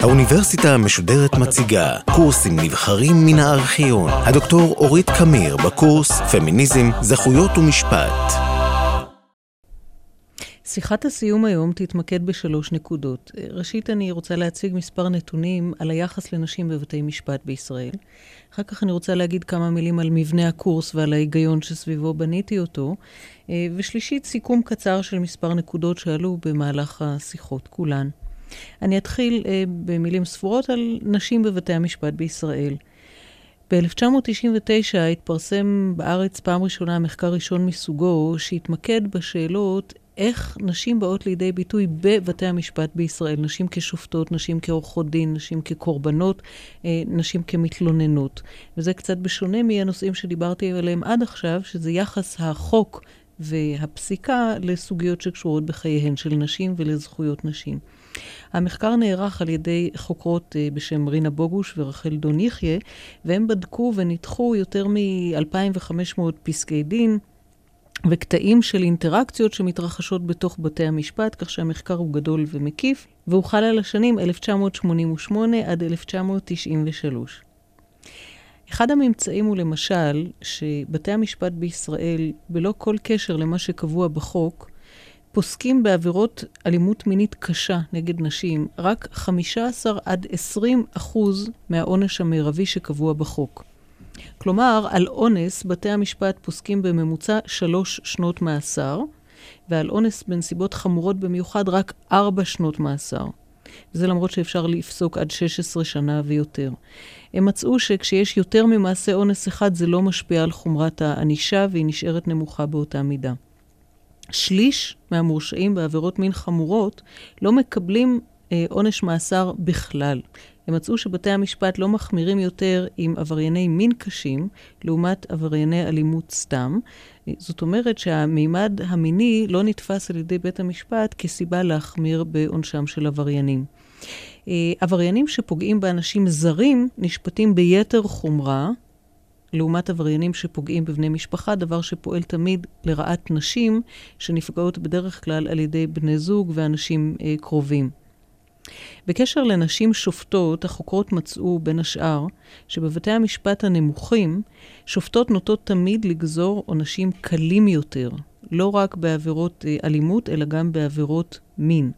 האוניברסיטה המשודרת מציגה קורסים נבחרים מן הארכיון. הדוקטור אורית קמיר בקורס פמיניזם, זכויות ומשפט. שיחת הסיום היום תתמקד בשלוש נקודות. ראשית, אני רוצה להציג מספר נתונים על היחס לנשים בבתי משפט בישראל. אחר כך אני רוצה להגיד כמה מילים על מבנה הקורס ועל ההיגיון שסביבו בניתי אותו. ושלישית, סיכום קצר של מספר נקודות שעלו במהלך השיחות כולן. אני אתחיל אה, במילים ספורות על נשים בבתי המשפט בישראל. ב-1999 התפרסם בארץ פעם ראשונה מחקר ראשון מסוגו שהתמקד בשאלות איך נשים באות לידי ביטוי בבתי המשפט בישראל. נשים כשופטות, נשים כעורכות דין, נשים כקורבנות, אה, נשים כמתלוננות. וזה קצת בשונה מהנושאים שדיברתי עליהם עד עכשיו, שזה יחס החוק והפסיקה לסוגיות שקשורות בחייהן של נשים ולזכויות נשים. המחקר נערך על ידי חוקרות uh, בשם רינה בוגוש ורחל דון יחיא, והם בדקו וניתחו יותר מ-2,500 פסקי דין. וקטעים של אינטראקציות שמתרחשות בתוך בתי המשפט, כך שהמחקר הוא גדול ומקיף, והוא חל על השנים 1988 עד 1993. אחד הממצאים הוא למשל שבתי המשפט בישראל, בלא כל קשר למה שקבוע בחוק, פוסקים בעבירות אלימות מינית קשה נגד נשים רק 15 עד 20 אחוז מהעונש המרבי שקבוע בחוק. כלומר, על אונס בתי המשפט פוסקים בממוצע שלוש שנות מאסר, ועל אונס בנסיבות חמורות במיוחד רק ארבע שנות מאסר. וזה למרות שאפשר לפסוק עד 16 שנה ויותר. הם מצאו שכשיש יותר ממעשה אונס אחד זה לא משפיע על חומרת הענישה והיא נשארת נמוכה באותה מידה. שליש מהמורשעים בעבירות מין חמורות לא מקבלים אה, עונש מאסר בכלל. הם מצאו שבתי המשפט לא מחמירים יותר עם עברייני מין קשים לעומת עברייני אלימות סתם. זאת אומרת שהמימד המיני לא נתפס על ידי בית המשפט כסיבה להחמיר בעונשם של עבריינים. אה, עבריינים שפוגעים באנשים זרים נשפטים ביתר חומרה לעומת עבריינים שפוגעים בבני משפחה, דבר שפועל תמיד לרעת נשים שנפגעות בדרך כלל על ידי בני זוג ואנשים אה, קרובים. בקשר לנשים שופטות, החוקרות מצאו, בין השאר, שבבתי המשפט הנמוכים, שופטות נוטות תמיד לגזור עונשים קלים יותר, לא רק בעבירות אה, אלימות, אלא גם בעבירות מין.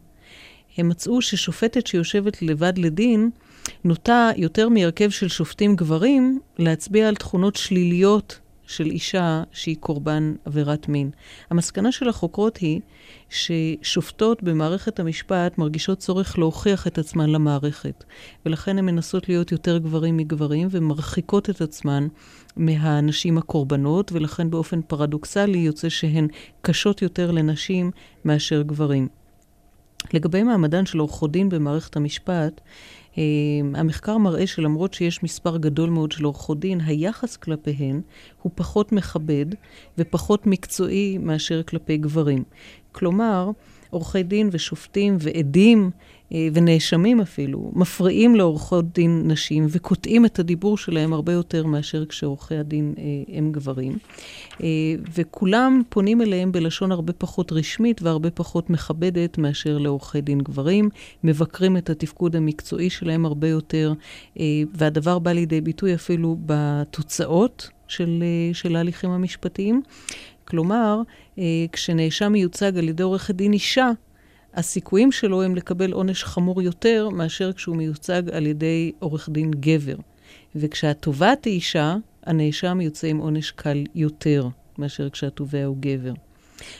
הם מצאו ששופטת שיושבת לבד לדין, נוטה יותר מהרכב של שופטים גברים להצביע על תכונות שליליות של אישה שהיא קורבן עבירת מין. המסקנה של החוקרות היא ששופטות במערכת המשפט מרגישות צורך להוכיח את עצמן למערכת, ולכן הן מנסות להיות יותר גברים מגברים ומרחיקות את עצמן מהנשים הקורבנות, ולכן באופן פרדוקסלי יוצא שהן קשות יותר לנשים מאשר גברים. לגבי מעמדן של עורכות דין במערכת המשפט, המחקר מראה שלמרות שיש מספר גדול מאוד של עורכות דין, היחס כלפיהן הוא פחות מכבד ופחות מקצועי מאשר כלפי גברים. כלומר, עורכי דין ושופטים ועדים ונאשמים אפילו, מפריעים לעורכות דין נשים וקוטעים את הדיבור שלהם הרבה יותר מאשר כשעורכי הדין אה, הם גברים. אה, וכולם פונים אליהם בלשון הרבה פחות רשמית והרבה פחות מכבדת מאשר לעורכי דין גברים, מבקרים את התפקוד המקצועי שלהם הרבה יותר, והדבר בא לידי ביטוי אפילו בתוצאות של, של ההליכים המשפטיים. כלומר, כשנאשם מיוצג על ידי עורכת דין אישה, הסיכויים שלו הם לקבל עונש חמור יותר מאשר כשהוא מיוצג על ידי עורך דין גבר. וכשהתובעת היא אישה, הנאשם יוצא עם עונש קל יותר מאשר כשהתובע הוא גבר.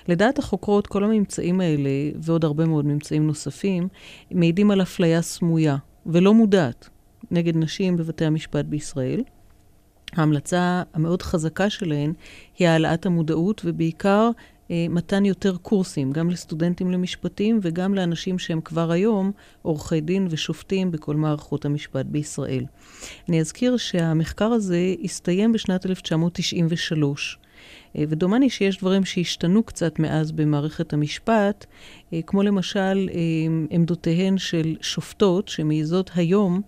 לדעת החוקרות, כל הממצאים האלה, ועוד הרבה מאוד ממצאים נוספים, מעידים על אפליה סמויה ולא מודעת נגד נשים בבתי המשפט בישראל. ההמלצה המאוד חזקה שלהן היא העלאת המודעות, ובעיקר מתן יותר קורסים, גם לסטודנטים למשפטים וגם לאנשים שהם כבר היום עורכי דין ושופטים בכל מערכות המשפט בישראל. אני אזכיר שהמחקר הזה הסתיים בשנת 1993. אה, ודומני שיש דברים שהשתנו קצת מאז במערכת המשפט, אה, כמו למשל עמדותיהן של שופטות שמעיזות היום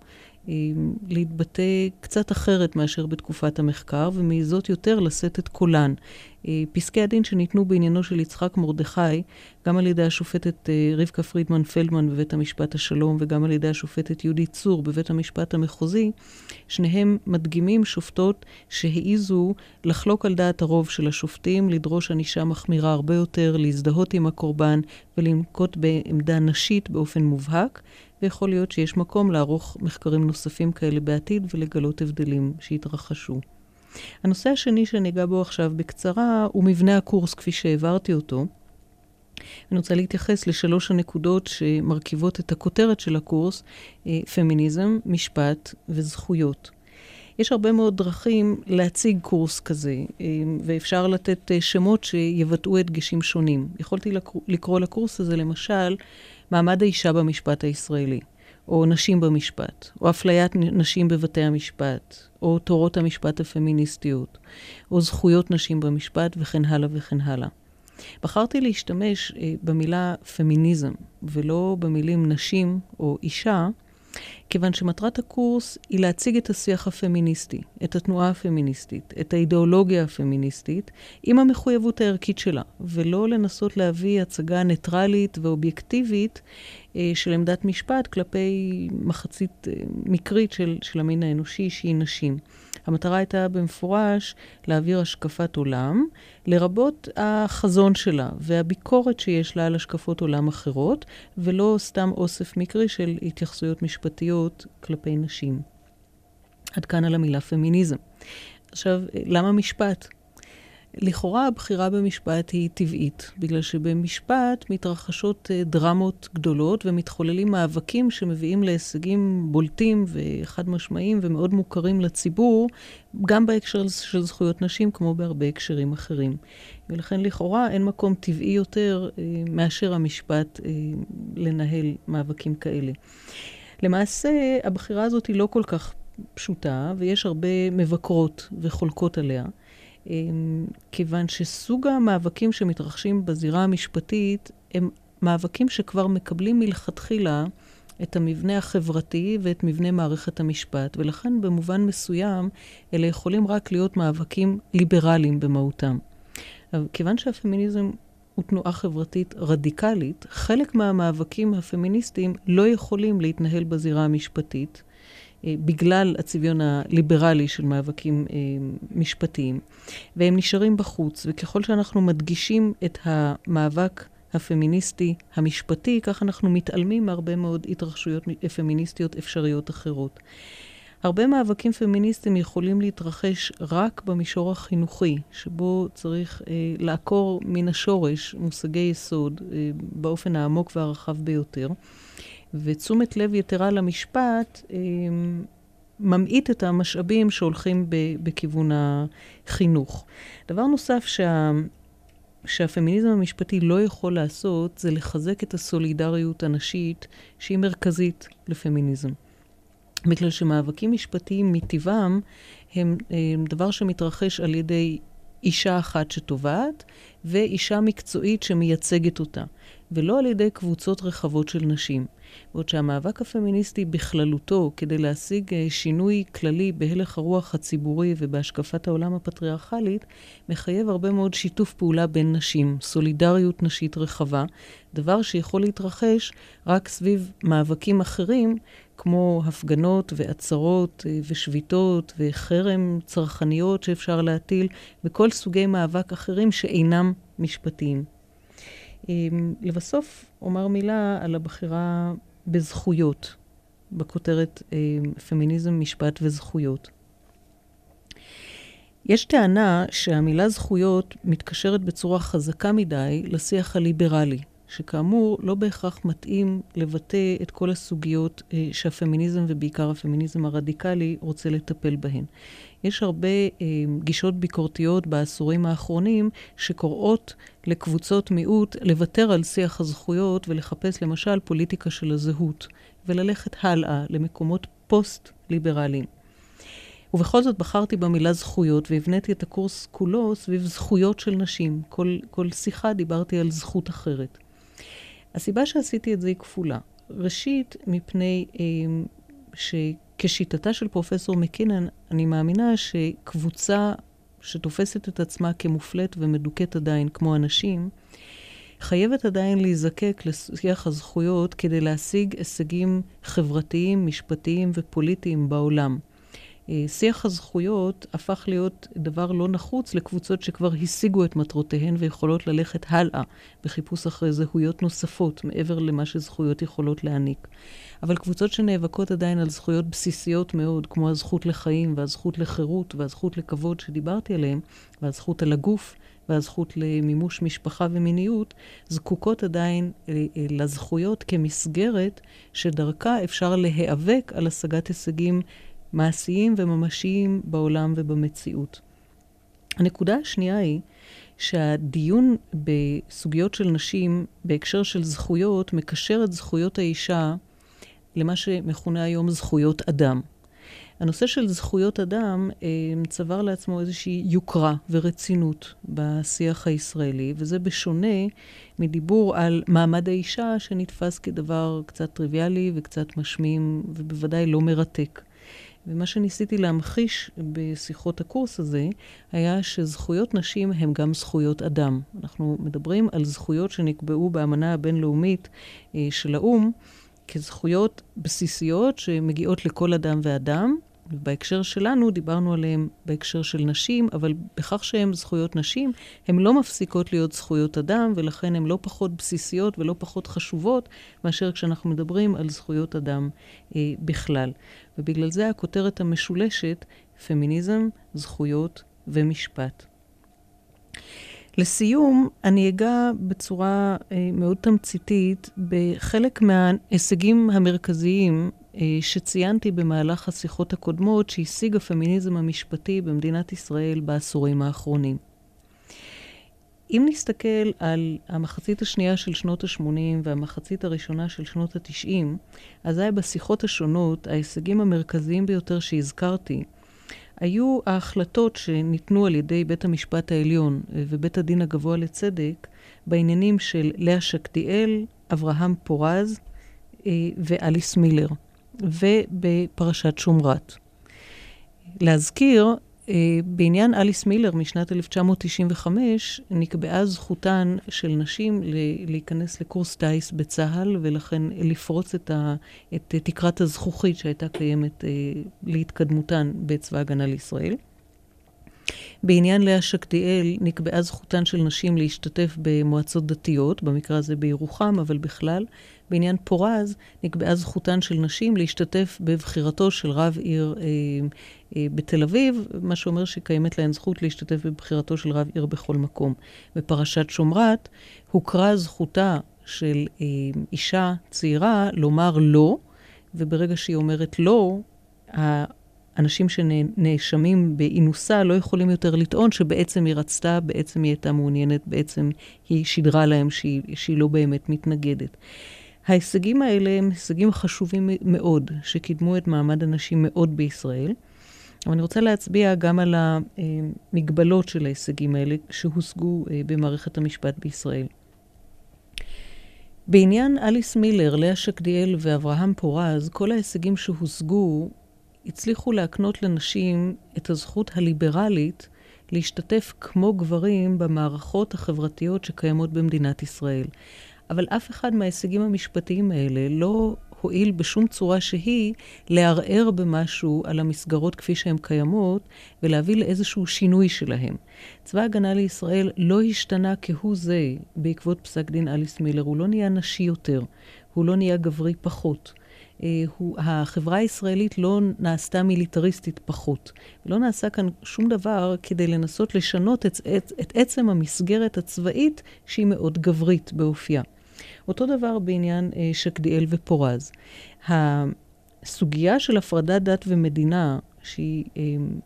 להתבטא קצת אחרת מאשר בתקופת המחקר, ומזאת יותר לשאת את קולן. אה, פסקי הדין שניתנו בעניינו של יצחק מרדכי, גם על ידי השופטת אה, רבקה פרידמן פלדמן בבית המשפט השלום, וגם על ידי השופטת יהודית צור בבית המשפט המחוזי, שניהם מדגימים שופטות שהעיזו לחלוק על דעת הרוב של השופטים, לדרוש ענישה מחמירה הרבה יותר, להזדהות עם הקורבן ולנקוט בעמדה נשית באופן מובהק. ויכול להיות שיש מקום לערוך מחקרים נוספים כאלה בעתיד ולגלות הבדלים שהתרחשו. הנושא השני שאני אגע בו עכשיו בקצרה הוא מבנה הקורס כפי שהעברתי אותו. אני רוצה להתייחס לשלוש הנקודות שמרכיבות את הכותרת של הקורס, אה, פמיניזם, משפט וזכויות. יש הרבה מאוד דרכים להציג קורס כזה, אה, ואפשר לתת אה, שמות שיבטאו הדגשים שונים. יכולתי לקרוא לקורס הזה, למשל, מעמד האישה במשפט הישראלי, או נשים במשפט, או אפליית נשים בבתי המשפט, או תורות המשפט הפמיניסטיות, או זכויות נשים במשפט, וכן הלאה וכן הלאה. בחרתי להשתמש אה, במילה פמיניזם, ולא במילים נשים או אישה, כיוון שמטרת הקורס היא להציג את השיח הפמיניסטי, את התנועה הפמיניסטית, את האידיאולוגיה הפמיניסטית, עם המחויבות הערכית שלה, ולא לנסות להביא הצגה ניטרלית ואובייקטיבית אה, של עמדת משפט כלפי מחצית אה, מקרית של, של המין האנושי, שהיא נשים. המטרה הייתה במפורש להעביר השקפת עולם, לרבות החזון שלה והביקורת שיש לה על השקפות עולם אחרות, ולא סתם אוסף מקרי של התייחסויות משפטיות כלפי נשים. עד כאן על המילה פמיניזם. עכשיו, למה משפט? לכאורה הבחירה במשפט היא טבעית, בגלל שבמשפט מתרחשות אה, דרמות גדולות ומתחוללים מאבקים שמביאים להישגים בולטים וחד משמעיים ומאוד מוכרים לציבור, גם בהקשר של זכויות נשים כמו בהרבה הקשרים אחרים. ולכן לכאורה אין מקום טבעי יותר אה, מאשר המשפט אה, לנהל מאבקים כאלה. למעשה, הבחירה הזאת היא לא כל כך פשוטה, ויש הרבה מבקרות וחולקות עליה. כיוון שסוג המאבקים שמתרחשים בזירה המשפטית הם מאבקים שכבר מקבלים מלכתחילה את המבנה החברתי ואת מבנה מערכת המשפט, ולכן במובן מסוים אלה יכולים רק להיות מאבקים ליברליים במהותם. כיוון שהפמיניזם הוא תנועה חברתית רדיקלית, חלק מהמאבקים הפמיניסטיים לא יכולים להתנהל בזירה המשפטית, בגלל הצביון הליברלי של מאבקים אה, משפטיים, והם נשארים בחוץ. וככל שאנחנו מדגישים את המאבק הפמיניסטי המשפטי, כך אנחנו מתעלמים מהרבה מאוד התרחשויות פמיניסטיות אפשריות אחרות. הרבה מאבקים פמיניסטיים יכולים להתרחש רק במישור החינוכי, שבו צריך אה, לעקור מן השורש מושגי יסוד אה, באופן העמוק והרחב ביותר. ותשומת לב יתרה למשפט אה, ממעיט את המשאבים שהולכים בכיוון החינוך. דבר נוסף שה... שהפמיניזם המשפטי לא יכול לעשות זה לחזק את הסולידריות הנשית שהיא מרכזית לפמיניזם. בגלל שמאבקים משפטיים מטבעם הם, הם דבר שמתרחש על ידי אישה אחת שתובעת ואישה מקצועית שמייצגת אותה, ולא על ידי קבוצות רחבות של נשים. בעוד שהמאבק הפמיניסטי בכללותו, כדי להשיג אה, שינוי כללי בהלך הרוח הציבורי ובהשקפת העולם הפטריארכלית, מחייב הרבה מאוד שיתוף פעולה בין נשים, סולידריות נשית רחבה, דבר שיכול להתרחש רק סביב מאבקים אחרים, כמו הפגנות ועצרות אה, ושביתות וחרם צרכניות שאפשר להטיל, וכל סוגי מאבק אחרים שאינם משפטיים. לבסוף אומר מילה על הבחירה בזכויות, בכותרת אמ, פמיניזם, משפט וזכויות. יש טענה שהמילה זכויות מתקשרת בצורה חזקה מדי לשיח הליברלי, שכאמור לא בהכרח מתאים לבטא את כל הסוגיות אה, שהפמיניזם ובעיקר הפמיניזם הרדיקלי רוצה לטפל בהן. יש הרבה אה, גישות ביקורתיות בעשורים האחרונים שקוראות לקבוצות מיעוט לוותר על שיח הזכויות ולחפש למשל פוליטיקה של הזהות, וללכת הלאה למקומות פוסט-ליברליים. ובכל זאת בחרתי במילה זכויות והבניתי את הקורס כולו סביב זכויות של נשים. כל, כל שיחה דיברתי על זכות אחרת. הסיבה שעשיתי את זה היא כפולה. ראשית, מפני אה, ש... כשיטתה של פרופסור מקינן, אני מאמינה שקבוצה שתופסת את עצמה כמופלית ומדוכאת עדיין כמו אנשים, חייבת עדיין להיזקק לשיח הזכויות כדי להשיג הישגים חברתיים, משפטיים ופוליטיים בעולם. אה, שיח הזכויות הפך להיות דבר לא נחוץ לקבוצות שכבר השיגו את מטרותיהן ויכולות ללכת הלאה בחיפוש אחרי זהויות נוספות מעבר למה שזכויות יכולות להעניק. אבל קבוצות שנאבקות עדיין על זכויות בסיסיות מאוד, כמו הזכות לחיים והזכות לחירות והזכות לכבוד שדיברתי עליהן, והזכות על הגוף, והזכות למימוש משפחה ומיניות, זקוקות עדיין אה, אה, לזכויות כמסגרת שדרכה אפשר להיאבק על השגת הישגים מעשיים וממשיים בעולם ובמציאות. הנקודה השנייה היא שהדיון בסוגיות של נשים בהקשר של זכויות מקשר את זכויות האישה למה שמכונה היום זכויות אדם. הנושא של זכויות אדם אה, צבר לעצמו איזושהי יוקרה ורצינות בשיח הישראלי, וזה בשונה מדיבור על מעמד האישה שנתפס כדבר קצת טריוויאלי וקצת משמים ובוודאי לא מרתק. ומה שניסיתי להמחיש בשיחות הקורס הזה, היה שזכויות נשים הן גם זכויות אדם. אנחנו מדברים על זכויות שנקבעו באמנה הבינלאומית אה, של האו"ם כזכויות בסיסיות שמגיעות לכל אדם ואדם, ובהקשר שלנו דיברנו עליהם בהקשר של נשים, אבל בכך שהן זכויות נשים, הן לא מפסיקות להיות זכויות אדם, ולכן הן לא פחות בסיסיות ולא פחות חשובות מאשר כשאנחנו מדברים על זכויות אדם אה, בכלל. ובגלל זה הכותרת המשולשת, פמיניזם, זכויות ומשפט. לסיום, אני אגע בצורה אה, מאוד תמציתית בחלק מההישגים המרכזיים שציינתי במהלך השיחות הקודמות שהשיג הפמיניזם המשפטי במדינת ישראל בעשורים האחרונים. אם נסתכל על המחצית השנייה של שנות ה-80 והמחצית הראשונה של שנות ה-90, אזי בשיחות השונות, ההישגים המרכזיים ביותר שהזכרתי, היו ההחלטות שניתנו על ידי בית המשפט העליון ובית הדין הגבוה לצדק בעניינים של לאה שקדיאל, אברהם פורז אה, ואליס מילר. ובפרשת שומרת. להזכיר, אה, בעניין אליס מילר משנת 1995 נקבעה זכותן של נשים להיכנס לקורס טיס בצה"ל ולכן לפרוץ את, ה, את תקרת הזכוכית שהייתה קיימת אה, להתקדמותן בצבא הגנה לישראל. בעניין לאה שקדיאל נקבעה זכותן של נשים להשתתף במועצות דתיות, במקרה הזה בירוחם, אבל בכלל. בעניין פורז נקבעה זכותן של נשים להשתתף בבחירתו של רב עיר אה, אה, בתל אביב, מה שאומר שקיימת להן זכות להשתתף בבחירתו של רב עיר בכל מקום. בפרשת שומרת הוכרה זכותה של אה, אישה צעירה לומר לא, וברגע שהיא אומרת לא, אנשים שנאשמים באינוסה לא יכולים יותר לטעון שבעצם היא רצתה, בעצם היא הייתה מעוניינת, בעצם היא שידרה להם שהיא, שהיא לא באמת מתנגדת. ההישגים האלה הם הישגים חשובים מאוד, שקידמו את מעמד הנשים מאוד בישראל. אבל אני רוצה להצביע גם על המגבלות של ההישגים האלה שהושגו אה, במערכת המשפט בישראל. בעניין אליס מילר, לאה שקדיאל ואברהם פורז, כל ההישגים שהושגו הצליחו להקנות לנשים את הזכות הליברלית להשתתף כמו גברים במערכות החברתיות שקיימות במדינת ישראל. אבל אף אחד מההישגים המשפטיים האלה לא הועיל בשום צורה שהיא לערער במשהו על המסגרות כפי שהן קיימות ולהביא לאיזשהו שינוי שלהם. צבא ההגנה לישראל לא השתנה כהוא זה בעקבות פסק דין אליס מילר, הוא לא נהיה נשי יותר, הוא לא נהיה גברי פחות. אה, הוא, החברה הישראלית לא נעשתה מיליטריסטית פחות. לא נעשה כאן שום דבר כדי לנסות לשנות את, את, את עצם המסגרת הצבאית שהיא מאוד גברית באופייה. אותו דבר בעניין אה, שקדיאל ופורז. הסוגיה של הפרדת דת ומדינה, שהיא אה,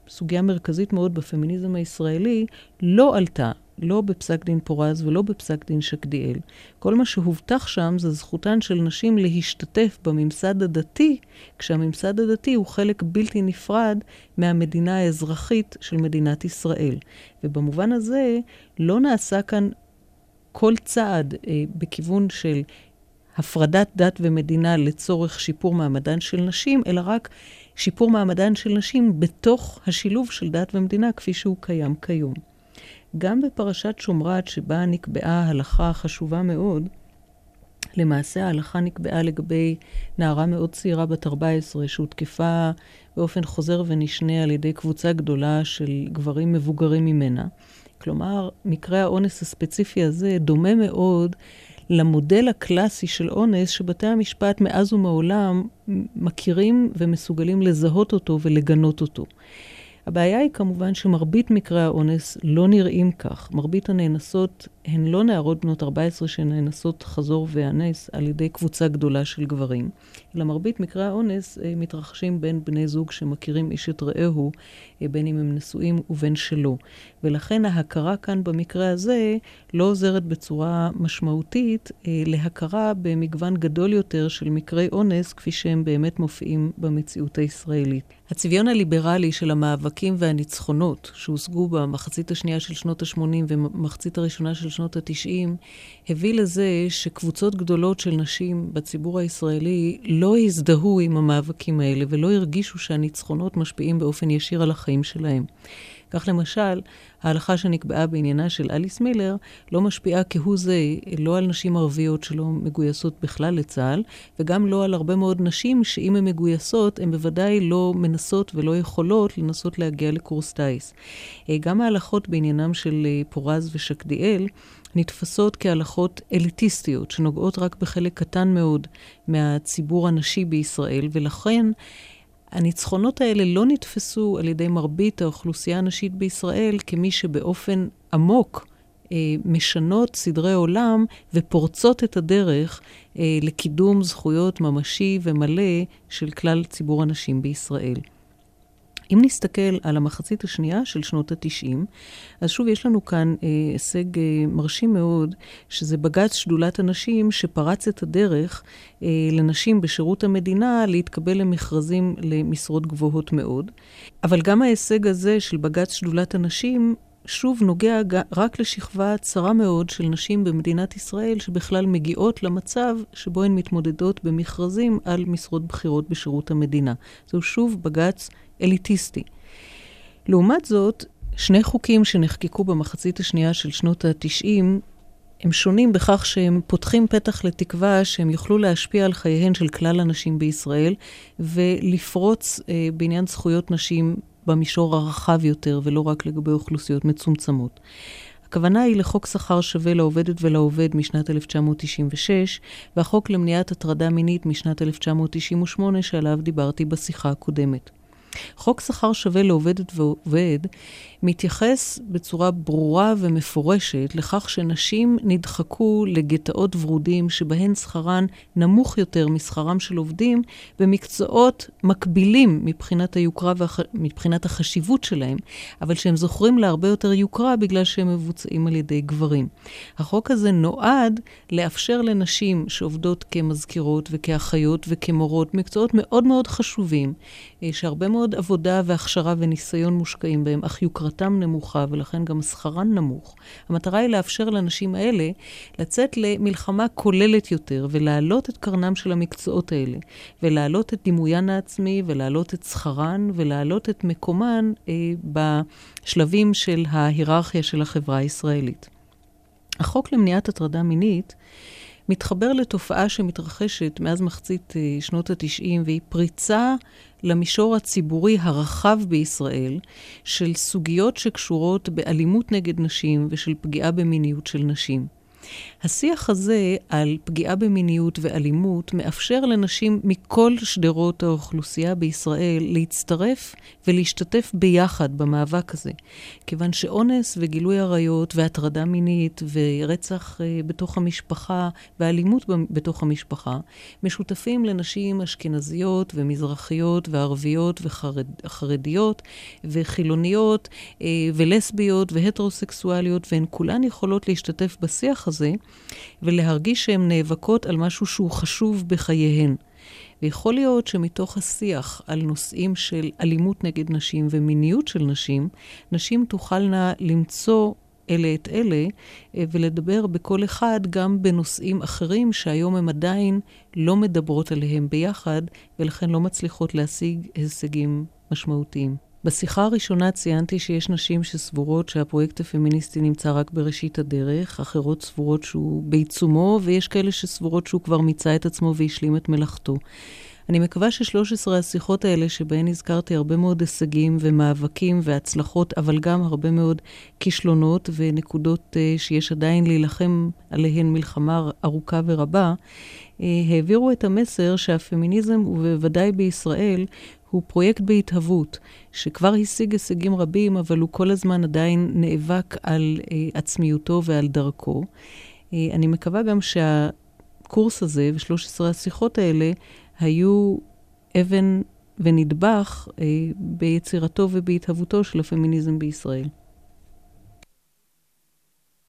סוגיה מרכזית מאוד בפמיניזם הישראלי, לא עלתה לא בפסק דין פורז ולא בפסק דין שקדיאל. כל מה שהובטח שם זה זכותן של נשים להשתתף בממסד הדתי, כשהממסד הדתי הוא חלק בלתי נפרד מהמדינה האזרחית של מדינת ישראל. ובמובן הזה לא נעשה כאן כל צעד אה, בכיוון של הפרדת דת ומדינה לצורך שיפור מעמדן של נשים, אלא רק שיפור מעמדן של נשים בתוך השילוב של דת ומדינה כפי שהוא קיים כיום. גם בפרשת שומרת, שבה נקבעה הלכה חשובה מאוד, למעשה ההלכה נקבעה לגבי נערה מאוד צעירה בת 14 שהותקפה באופן חוזר ונשנה על ידי קבוצה גדולה של גברים מבוגרים ממנה. כלומר, מקרה האונס הספציפי הזה דומה מאוד למודל הקלאסי של אונס שבתי המשפט מאז ומעולם מכירים ומסוגלים לזהות אותו ולגנות אותו. הבעיה היא כמובן שמרבית מקרי האונס לא נראים כך. מרבית הנאנסות הן לא נערות בנות 14 שנאנסות חזור ואנס על ידי קבוצה גדולה של גברים, אלא מרבית מקרי האונס אה, מתרחשים בין בני זוג שמכירים איש את רעהו, אה, בין אם הם נשואים ובין שלא. ולכן ההכרה כאן במקרה הזה לא עוזרת בצורה משמעותית אה, להכרה במגוון גדול יותר של מקרי אונס, כפי שהם באמת מופיעים במציאות הישראלית. הצביון הליברלי של המאבקים והניצחונות שהושגו במחצית השנייה של שנות ה-80 ומחצית הראשונה של שנות ה-90, הביא לזה שקבוצות גדולות של נשים בציבור הישראלי לא הזדהו עם המאבקים האלה ולא הרגישו שהניצחונות משפיעים באופן ישיר על החיים שלהם. כך למשל, ההלכה שנקבעה בעניינה של אליס מילר לא משפיעה כהוא זה לא על נשים ערביות שלא מגויסות בכלל לצה"ל, וגם לא על הרבה מאוד נשים שאם הן מגויסות, הן בוודאי לא מנסות ולא יכולות לנסות להגיע לקורס טיס. אה, גם ההלכות בעניינם של אה, פורז ושקדיאל נתפסות כהלכות אליטיסטיות, שנוגעות רק בחלק קטן מאוד מהציבור הנשי בישראל, ולכן הניצחונות האלה לא נתפסו על ידי מרבית האוכלוסייה הנשית בישראל כמי שבאופן עמוק אה, משנות סדרי עולם ופורצות את הדרך אה, לקידום זכויות ממשי ומלא של כלל ציבור הנשים בישראל. אם נסתכל על המחצית השנייה של שנות ה-90, אז שוב, יש לנו כאן אה, הישג אה, מרשים מאוד, שזה בג"ץ שדולת הנשים, שפרץ את הדרך אה, לנשים בשירות המדינה להתקבל למכרזים למשרות גבוהות מאוד. אבל גם ההישג הזה של בג"ץ שדולת הנשים שוב נוגע רק לשכבה צרה מאוד של נשים במדינת ישראל, שבכלל מגיעות למצב שבו הן מתמודדות במכרזים על משרות בכירות בשירות המדינה. זהו שוב בג"ץ אליטיסטי. לעומת זאת, שני חוקים שנחקקו במחצית השנייה של שנות ה-90 הם שונים בכך שהם פותחים פתח לתקווה שהם יוכלו להשפיע על חייהן של כלל הנשים בישראל ולפרוץ אה, בעניין זכויות נשים במישור הרחב יותר ולא רק לגבי אוכלוסיות מצומצמות. הכוונה היא לחוק שכר שווה לעובדת ולעובד משנת 1996, והחוק למניעת הטרדה מינית משנת 1998, שעליו דיברתי בשיחה הקודמת. חוק שכר שווה לעובדת ועובד מתייחס בצורה ברורה ומפורשת לכך שנשים נדחקו לגטאות ורודים שבהן שכרן נמוך יותר משכרם של עובדים במקצועות מקבילים מבחינת היוקרה ומבחינת והח... החשיבות שלהם, אבל שהם זוכרים להרבה יותר יוקרה בגלל שהם מבוצעים על ידי גברים. החוק הזה נועד לאפשר לנשים שעובדות כמזכירות וכאחיות וכמורות, מקצועות מאוד מאוד חשובים, שהרבה מאוד עבודה והכשרה וניסיון מושקעים בהם, אך יוקרתם נמוכה ולכן גם שכרן נמוך. המטרה היא לאפשר לנשים האלה לצאת למלחמה כוללת יותר ולהעלות את קרנם של המקצועות האלה, ולהעלות את דימוין העצמי ולהעלות את שכרן ולהעלות את מקומן אה, בשלבים של ההיררכיה של החברה הישראלית. החוק למניעת הטרדה מינית מתחבר לתופעה שמתרחשת מאז מחצית אה, שנות ה-90, והיא פריצה למישור הציבורי הרחב בישראל של סוגיות שקשורות באלימות נגד נשים ושל פגיעה במיניות של נשים. השיח הזה על פגיעה במיניות ואלימות מאפשר לנשים מכל שדרות האוכלוסייה בישראל להצטרף ולהשתתף ביחד במאבק הזה. כיוון שאונס וגילוי עריות והטרדה מינית ורצח uh, בתוך המשפחה ואלימות בתוך המשפחה משותפים לנשים אשכנזיות ומזרחיות וערביות וחרדיות וחילוניות uh, ולסביות והטרוסקסואליות, והן כולן יכולות להשתתף בשיח הזה. הזה, ולהרגיש שהן נאבקות על משהו שהוא חשוב בחייהן. ויכול להיות שמתוך השיח על נושאים של אלימות נגד נשים ומיניות של נשים, נשים תוכלנה למצוא אלה את אלה, אה, ולדבר בכל אחד גם בנושאים אחרים שהיום הם עדיין לא מדברות עליהם ביחד, ולכן לא מצליחות להשיג הישגים משמעותיים. בשיחה הראשונה ציינתי שיש נשים שסבורות שהפרויקט הפמיניסטי נמצא רק בראשית הדרך, אחרות סבורות שהוא בעיצומו, ויש כאלה שסבורות שהוא כבר מיצה את עצמו והשלים את מלאכתו. אני מקווה ש-13 השיחות האלה, שבהן הזכרתי הרבה מאוד הישגים ומאבקים והצלחות, אבל גם הרבה מאוד כישלונות ונקודות uh, שיש עדיין להילחם עליהן מלחמה ארוכה ורבה, uh, העבירו את המסר שהפמיניזם, ובוודאי בישראל, הוא פרויקט בהתהוות, שכבר השיג הישגים רבים, אבל הוא כל הזמן עדיין נאבק על uh, עצמיותו ועל דרכו. Uh, אני מקווה גם שהקורס הזה ו-13 השיחות האלה היו אבן ונדבך אה, ביצירתו ובהתהוותו של הפמיניזם בישראל.